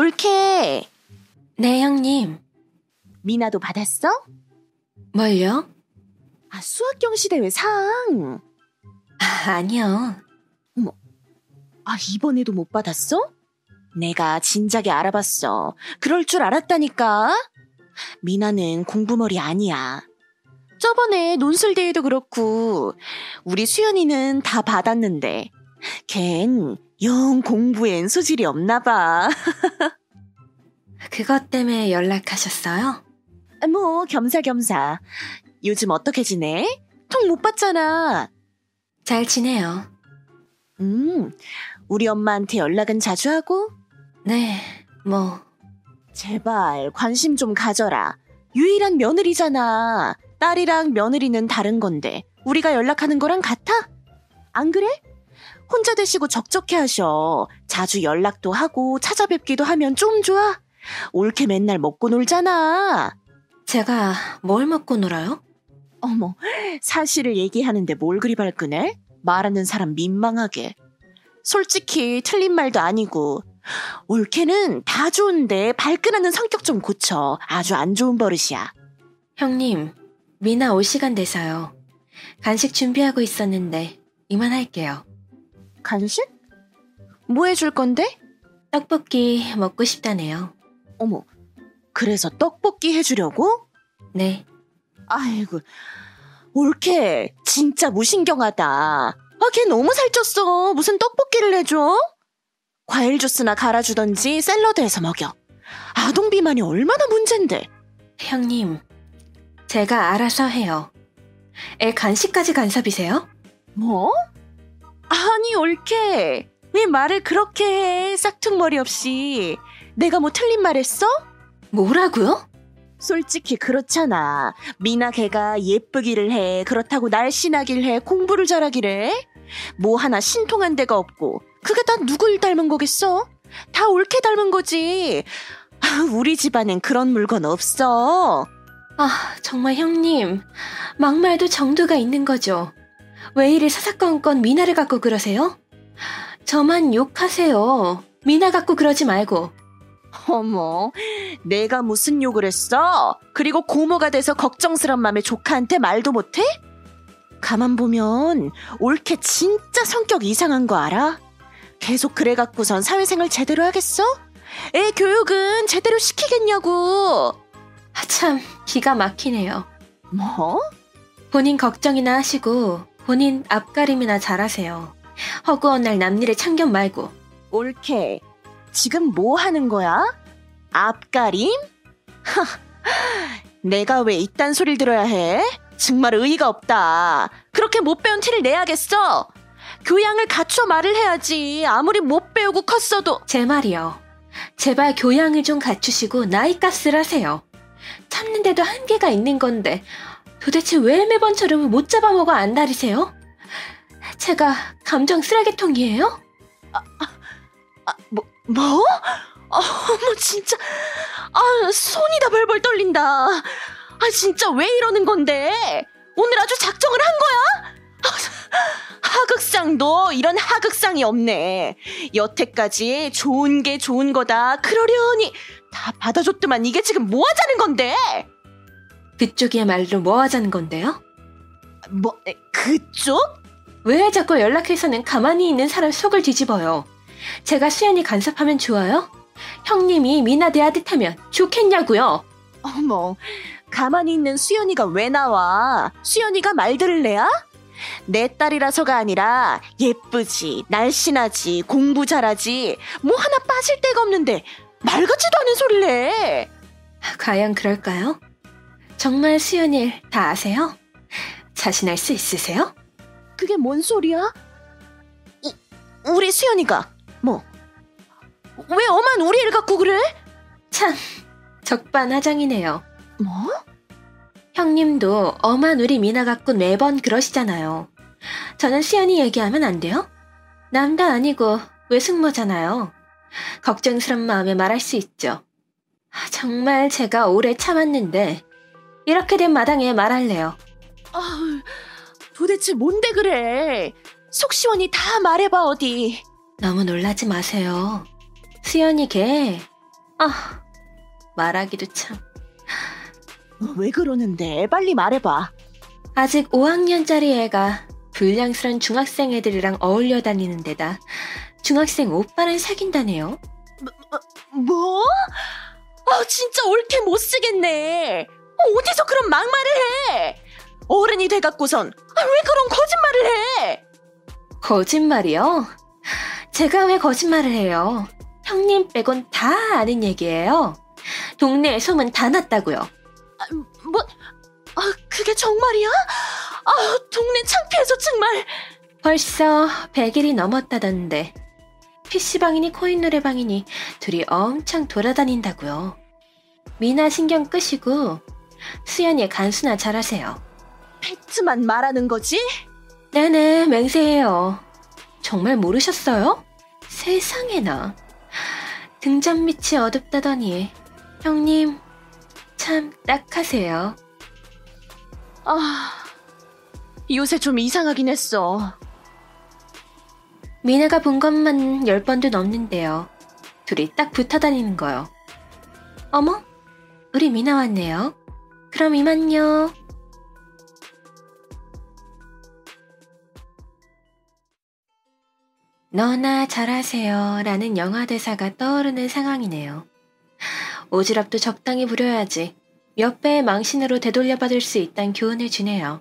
올케. 네, 형님. 미나도 받았어? 뭘요? 아, 수학경시 대회 상. 아, 아니요. 아, 이번에도 못 받았어? 내가 진작에 알아봤어. 그럴 줄 알았다니까. 미나는 공부머리 아니야. 저번에 논술대회도 그렇고, 우리 수연이는 다 받았는데, 걘 영 공부엔 소질이 없나 봐. 그것 때문에 연락하셨어요? 뭐, 겸사겸사. 요즘 어떻게 지내? 통못 받잖아. 잘 지내요. 음, 우리 엄마한테 연락은 자주 하고? 네, 뭐, 제발 관심 좀 가져라. 유일한 며느리잖아. 딸이랑 며느리는 다른 건데 우리가 연락하는 거랑 같아? 안 그래? 혼자 되시고 적적해 하셔. 자주 연락도 하고 찾아뵙기도 하면 좀 좋아. 옳게 맨날 먹고 놀잖아. 제가 뭘 먹고 놀아요? 어머, 사실을 얘기하는데 뭘 그리 발끈해? 말하는 사람 민망하게. 솔직히 틀린 말도 아니고 올케는 다 좋은데 발끈하는 성격 좀 고쳐. 아주 안 좋은 버릇이야. 형님, 미나 올 시간 돼서요. 간식 준비하고 있었는데 이만할게요. 간식? 뭐 해줄 건데? 떡볶이 먹고 싶다네요. 어머, 그래서 떡볶이 해주려고? 네, 아이고, 올케 진짜 무신경하다. 아, 걔 너무 살쪘어. 무슨 떡볶이를 해줘? 과일 주스나 갈아주던지 샐러드해서 먹여. 아동 비만이 얼마나 문젠데. 형님, 제가 알아서 해요. 애 간식까지 간섭이세요? 뭐? 아니, 올케. 왜 말을 그렇게 해? 싹퉁머리 없이. 내가 뭐 틀린 말 했어? 뭐라고요? 솔직히 그렇잖아. 미나 걔가 예쁘기를 해. 그렇다고 날씬하길 해. 공부를 잘하길 해. 뭐 하나 신통한 데가 없고. 그게 다 누굴 닮은 거겠어? 다 옳게 닮은 거지. 아, 우리 집안엔 그런 물건 없어. 아, 정말 형님. 막말도 정도가 있는 거죠. 왜 이리 사사건건 미나를 갖고 그러세요? 저만 욕하세요. 미나 갖고 그러지 말고. 어머, 내가 무슨 욕을 했어? 그리고 고모가 돼서 걱정스런 맘에 조카한테 말도 못해? 가만 보면 올케 진짜 성격 이상한 거 알아? 계속 그래갖고선 사회생활 제대로 하겠어? 애 교육은 제대로 시키겠냐고. 아, 참, 기가 막히네요. 뭐? 본인 걱정이나 하시고, 본인 앞가림이나 잘하세요. 허구한 날 남일에 참견 말고. 올케, 지금 뭐 하는 거야? 앞가림? 하, 내가 왜 이딴 소리를 들어야 해? 정말 의의가 없다. 그렇게 못 배운 티를 내야겠어. 교양을 갖춰 말을 해야지. 아무리 못 배우고 컸어도. 제 말이요. 제발 교양을 좀 갖추시고 나이값을 하세요. 참는데도 한계가 있는 건데 도대체 왜 매번처럼 못 잡아먹어 안달이세요? 제가 감정 쓰레기통이에요? 아, 뭐, 뭐? 어머, 진짜. 아, 손이 다 벌벌 떨린다. 아, 진짜 왜 이러는 건데? 오늘 아주 작정을 한 거야? 아, 하극상도 이런 하극상이 없네. 여태까지 좋은 게 좋은 거다. 그러려니 다 받아줬더만 이게 지금 뭐 하자는 건데? 그쪽이야말로 뭐 하자는 건데요? 뭐, 에, 그쪽? 왜 자꾸 연락해서는 가만히 있는 사람 속을 뒤집어요? 제가 수연이 간섭하면 좋아요? 형님이 미나 대하듯 하면 좋겠냐고요? 어머, 가만히 있는 수연이가 왜 나와? 수연이가 말 들을래야? 내 딸이라서가 아니라 예쁘지, 날씬하지, 공부 잘하지, 뭐 하나 빠질 데가 없는데 말 같지도 않은 소리를 해. 과연 그럴까요? 정말 수연일 다 아세요? 자신할 수 있으세요? 그게 뭔 소리야? 우, 우리 수연이가 뭐? 왜 엄한 우리 를 갖고 그래? 참, 적반하장이네요. 뭐? 형님도 엄한 우리 미나 갖고 매번 그러시잖아요. 저는 수연이 얘기하면 안 돼요? 남도 아니고 외숙모잖아요. 걱정스런 마음에 말할 수 있죠. 아, 정말 제가 오래 참았는데 이렇게 된 마당에 말할래요. 아, 도대체 뭔데 그래? 속 시원히 다 말해봐 어디. 너무 놀라지 마세요. 수연이 걔 아, 말하기도 참. 왜 그러는데? 빨리 말해봐. 아직 5학년짜리 애가 불량스런 중학생 애들이랑 어울려 다니는 데다 중학생 오빠를 사귄다네요. 뭐? 아, 진짜 옳게 못 쓰겠네. 어디서 그런 막말을 해? 어른이 돼갖고선 아, 왜 그런 거짓말을 해? 거짓말이요? 제가 왜 거짓말을 해요? 형님 빼곤 다 아는 얘기예요. 동네에 소문 다 났다고요. 뭐? 아, 그게 정말이야? 아, 동네 창피해서 정말. 벌써 100일이 넘었다던데. PC방이니 코인 노래방이니 둘이 엄청 돌아다닌다고요. 미나 신경 끄시고 수연이 간수나 잘하세요. 팩트만 말하는 거지? 네네, 맹세해요. 정말 모르셨어요? 세상에나. 등잔 밑이 어둡다더니 형님 참 딱하세요. 아, 요새 좀 이상하긴 했어. 미나가 본 것만 열 번도 넘는데요. 둘이 딱 붙어 다니는 거요. 어머, 우리 미나 왔네요. 그럼 이만요. 너나 잘하세요 라는 영화 대사가 떠오르는 상황이네요. 오지랖도 적당히 부려야지 몇 배의 망신으로 되돌려받을 수 있다는 교훈을 주네요.